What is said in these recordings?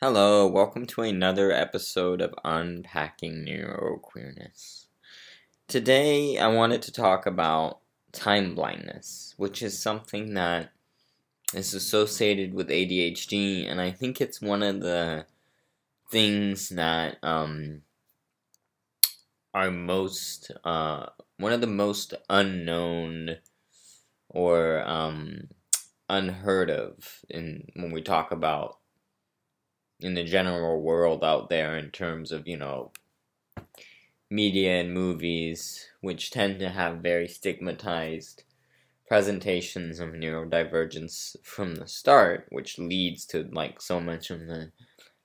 Hello, welcome to another episode of Unpacking Neuroqueerness. Today, I wanted to talk about time blindness, which is something that is associated with ADHD, and I think it's one of the things that um, are most, uh, one of the most unknown or um, unheard of in when we talk about in the general world out there in terms of, you know, media and movies, which tend to have very stigmatized presentations of neurodivergence from the start, which leads to like so much of the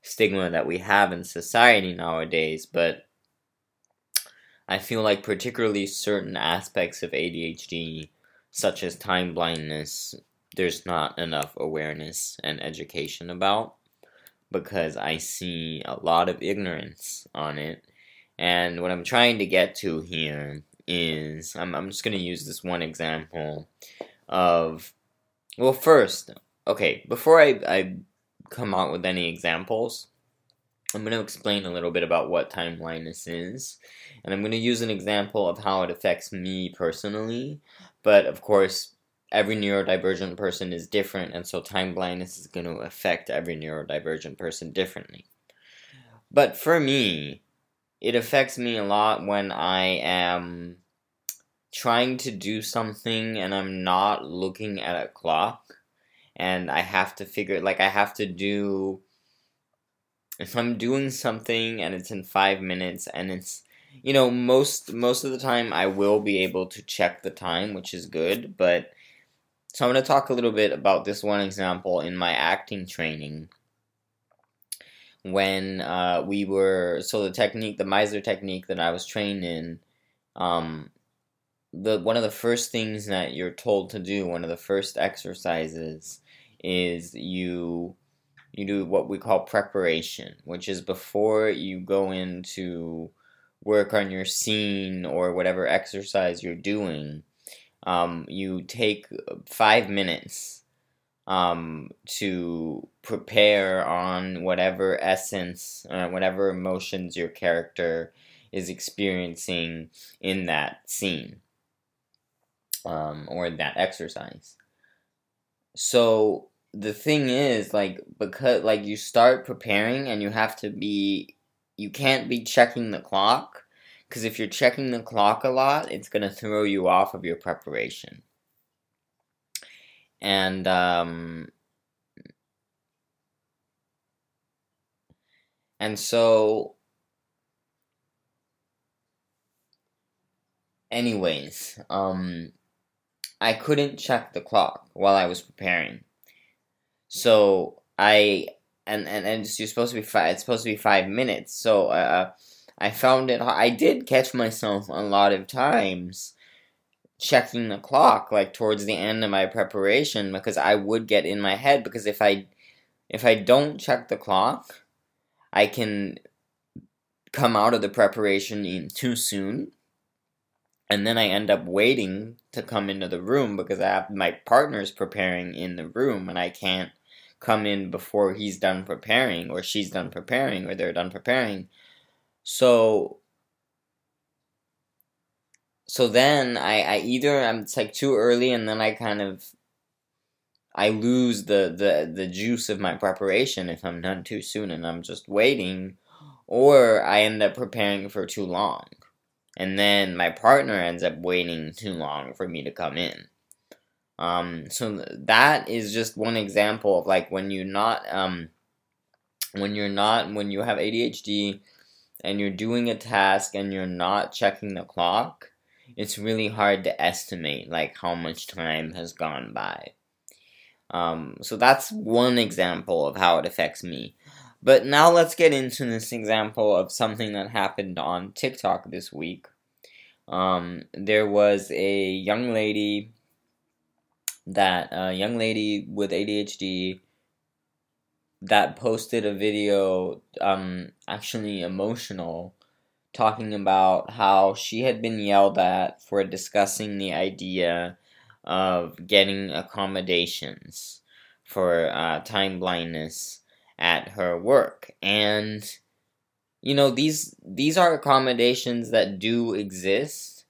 stigma that we have in society nowadays. But I feel like, particularly certain aspects of ADHD, such as time blindness, there's not enough awareness and education about because I see a lot of ignorance on it. And what I'm trying to get to here is I'm, I'm just going to use this one example of. Well, first, okay, before I, I come out with any examples, I'm going to explain a little bit about what time blindness is. And I'm going to use an example of how it affects me personally. But of course, every neurodivergent person is different, and so time blindness is going to affect every neurodivergent person differently. But for me, it affects me a lot when I am trying to do something and I'm not looking at a clock and I have to figure like I have to do if I'm doing something and it's in 5 minutes and it's you know most most of the time I will be able to check the time which is good but so I'm going to talk a little bit about this one example in my acting training. When uh, we were, so the technique, the Meisner technique that I was trained in, um, the one of the first things that you're told to do, one of the first exercises, is you you do what we call preparation, which is before you go into work on your scene or whatever exercise you're doing um, you take five minutes um, to prepare on whatever essence, uh, whatever emotions your character is experiencing in that scene um, or that exercise. So the thing is, like, because, like, you start preparing and you have to be, you can't be checking the clock because if you're checking the clock a lot, it's going to throw you off of your preparation. And, um, and so, anyways, um, I couldn't check the clock while I was preparing. So I and and and you're supposed to be five. It's supposed to be five minutes. So uh, I found it. I did catch myself a lot of times checking the clock, like towards the end of my preparation, because I would get in my head. Because if I if I don't check the clock, I can come out of the preparation too soon, and then I end up waiting to come into the room because I have my partner's preparing in the room, and I can't come in before he's done preparing or she's done preparing or they're done preparing so so then I, I either I'm it's like too early and then I kind of I lose the, the the juice of my preparation if I'm done too soon and I'm just waiting or I end up preparing for too long. And then my partner ends up waiting too long for me to come in. Um, so that is just one example of like when you're not um, when you're not when you have ADHD and you're doing a task and you're not checking the clock, it's really hard to estimate like how much time has gone by. Um, so that's one example of how it affects me. But now let's get into this example of something that happened on TikTok this week. Um, there was a young lady that a young lady with ADHD that posted a video, um, actually emotional, talking about how she had been yelled at for discussing the idea of getting accommodations for uh, time blindness at her work. And you know, these these are accommodations that do exist.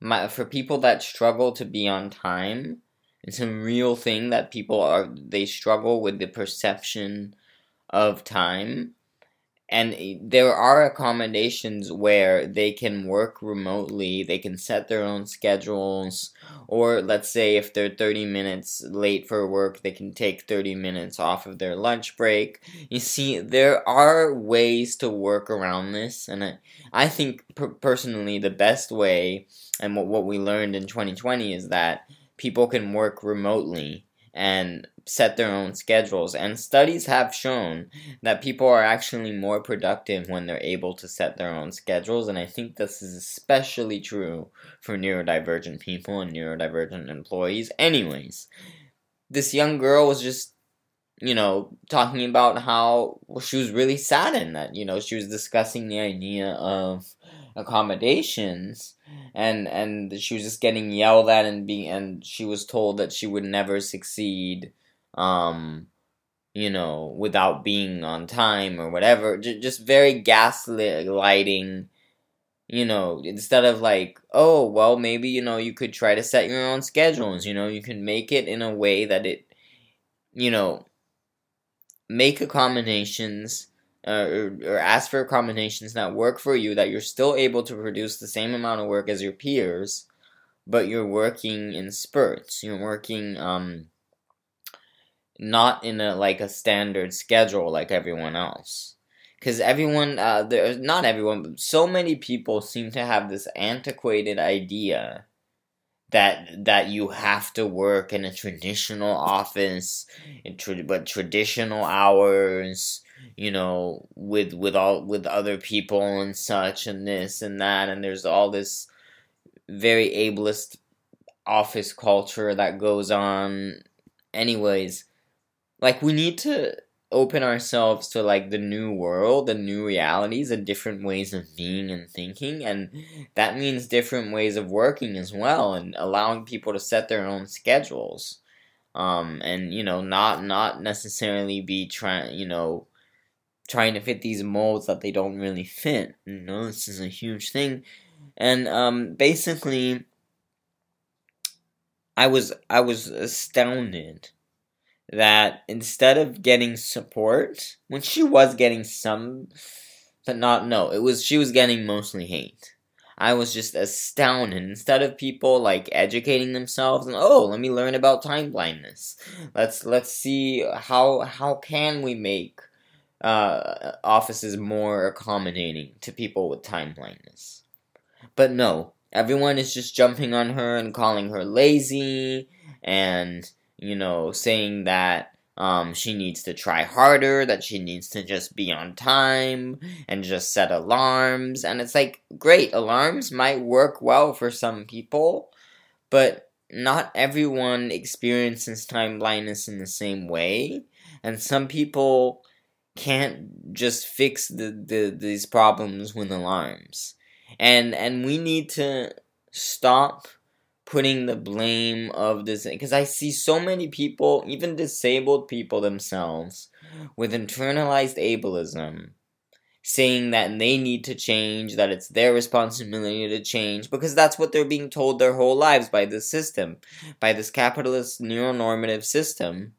My, for people that struggle to be on time, it's a real thing that people are they struggle with the perception of time. And there are accommodations where they can work remotely they can set their own schedules or let's say if they're 30 minutes late for work they can take 30 minutes off of their lunch break. You see there are ways to work around this and i, I think per- personally the best way and what, what we learned in 2020 is that people can work remotely and set their own schedules. And studies have shown that people are actually more productive when they're able to set their own schedules. And I think this is especially true for neurodivergent people and neurodivergent employees. Anyways, this young girl was just, you know, talking about how she was really saddened that, you know, she was discussing the idea of accommodations. And and she was just getting yelled at and being and she was told that she would never succeed um you know without being on time or whatever. J- just very gaslighting you know instead of like oh well maybe you know you could try to set your own schedules you know you can make it in a way that it you know make accommodations uh, or, or ask for accommodations that work for you that you're still able to produce the same amount of work as your peers but you're working in spurts. You're working um not in a like a standard schedule like everyone else. Because everyone uh there's not everyone but so many people seem to have this antiquated idea that that you have to work in a traditional office in tra- but traditional hours you know with with all with other people and such and this and that. And there's all this very ableist office culture that goes on anyways. Like we need to open ourselves to like the new world, the new realities, and different ways of being and thinking, and that means different ways of working as well, and allowing people to set their own schedules, um, and you know, not not necessarily be trying, you know, trying to fit these molds that they don't really fit. You know, this is a huge thing, and um, basically, I was I was astounded that instead of getting support, when she was getting some, but not, no, it was, she was getting mostly hate. I was just astounded. Instead of people like educating themselves and oh, let me learn about time blindness. Let's let's see how how can we make uh, offices more accommodating to people with time blindness. But no, everyone is just jumping on her and calling her lazy and you know, saying that um, she needs to try harder, that she needs to just be on time and just set alarms. And it's like, great, alarms might work well for some people, but not everyone experiences time blindness in the same way. And some people can't just fix the, the these problems with alarms. And and we need to stop putting the blame of this because I see so many people, even disabled people themselves, with internalized ableism, saying that they need to change, that it's their responsibility to change, because that's what they're being told their whole lives by this system, by this capitalist neuronormative system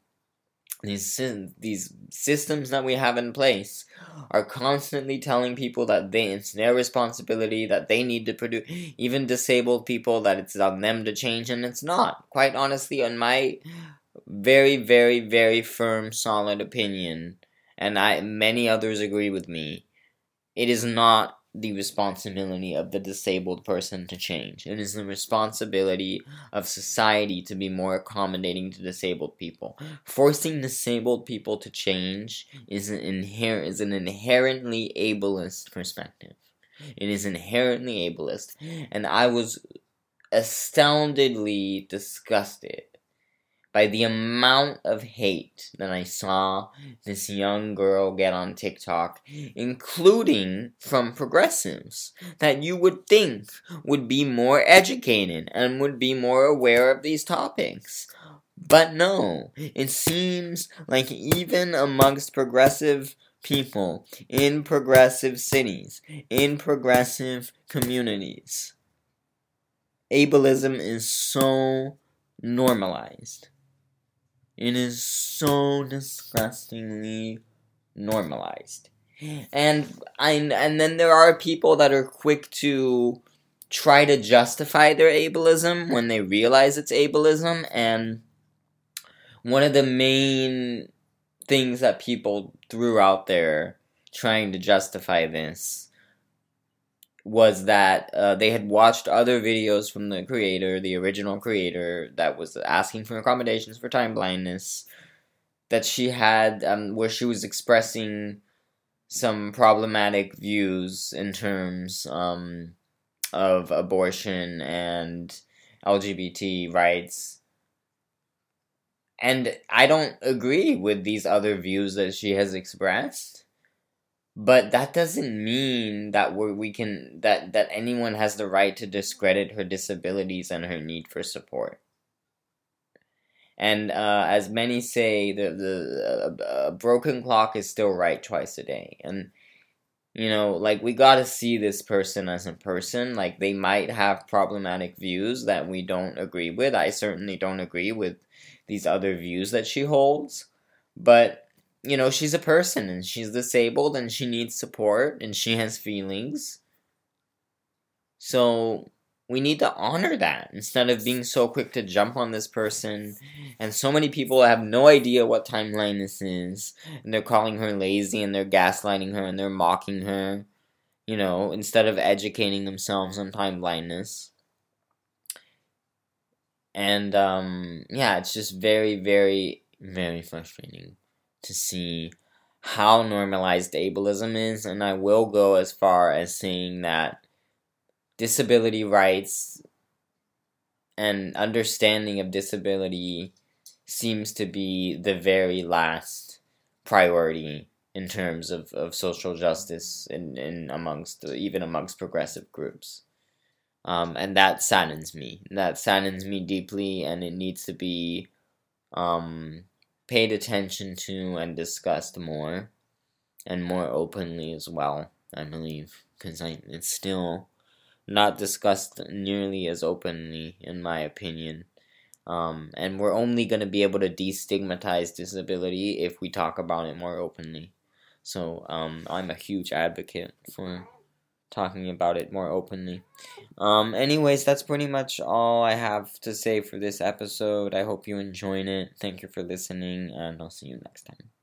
these these systems that we have in place are constantly telling people that they it's their responsibility that they need to produce even disabled people that it's on them to change and it's not. Quite honestly on my very very very firm solid opinion and I many others agree with me it is not the responsibility of the disabled person to change. It is the responsibility of society to be more accommodating to disabled people. Forcing disabled people to change is an inherent is an inherently ableist perspective. It is inherently ableist, and I was astoundedly disgusted by the amount of hate that I saw this young girl get on TikTok, including from progressives that you would think would be more educated and would be more aware of these topics. But no, it seems like even amongst progressive people in progressive cities, in progressive communities, ableism is so normalized. It is so disgustingly normalized. And I and then there are people that are quick to try to justify their ableism when they realize it's ableism and one of the main things that people threw out there trying to justify this was that uh, they had watched other videos from the creator, the original creator, that was asking for accommodations for time blindness. That she had, um, where she was expressing some problematic views in terms um, of abortion and LGBT rights. And I don't agree with these other views that she has expressed but that doesn't mean that we we can that that anyone has the right to discredit her disabilities and her need for support. And uh, as many say the the uh, broken clock is still right twice a day. And you know like we got to see this person as a person. Like they might have problematic views that we don't agree with. I certainly don't agree with these other views that she holds. But you know, she's a person and she's disabled and she needs support and she has feelings. So we need to honor that instead of being so quick to jump on this person. And so many people have no idea what time this is. And they're calling her lazy and they're gaslighting her and they're mocking her. You know, instead of educating themselves on time blindness. And um, yeah, it's just very, very, very frustrating to see how normalized ableism is, and I will go as far as saying that disability rights and understanding of disability seems to be the very last priority in terms of, of social justice in, in amongst even amongst progressive groups. Um, and that saddens me. That saddens me deeply, and it needs to be um, paid attention to and discussed more and more openly as well, I believe, because it's still not discussed nearly as openly, in my opinion. Um, and we're only going to be able to destigmatize disability if we talk about it more openly. So um, I'm a huge advocate for talking about it more openly. Um, anyways, that's pretty much all I have to say for this episode. I hope you enjoyed it. Thank you for listening, and I'll see you next time.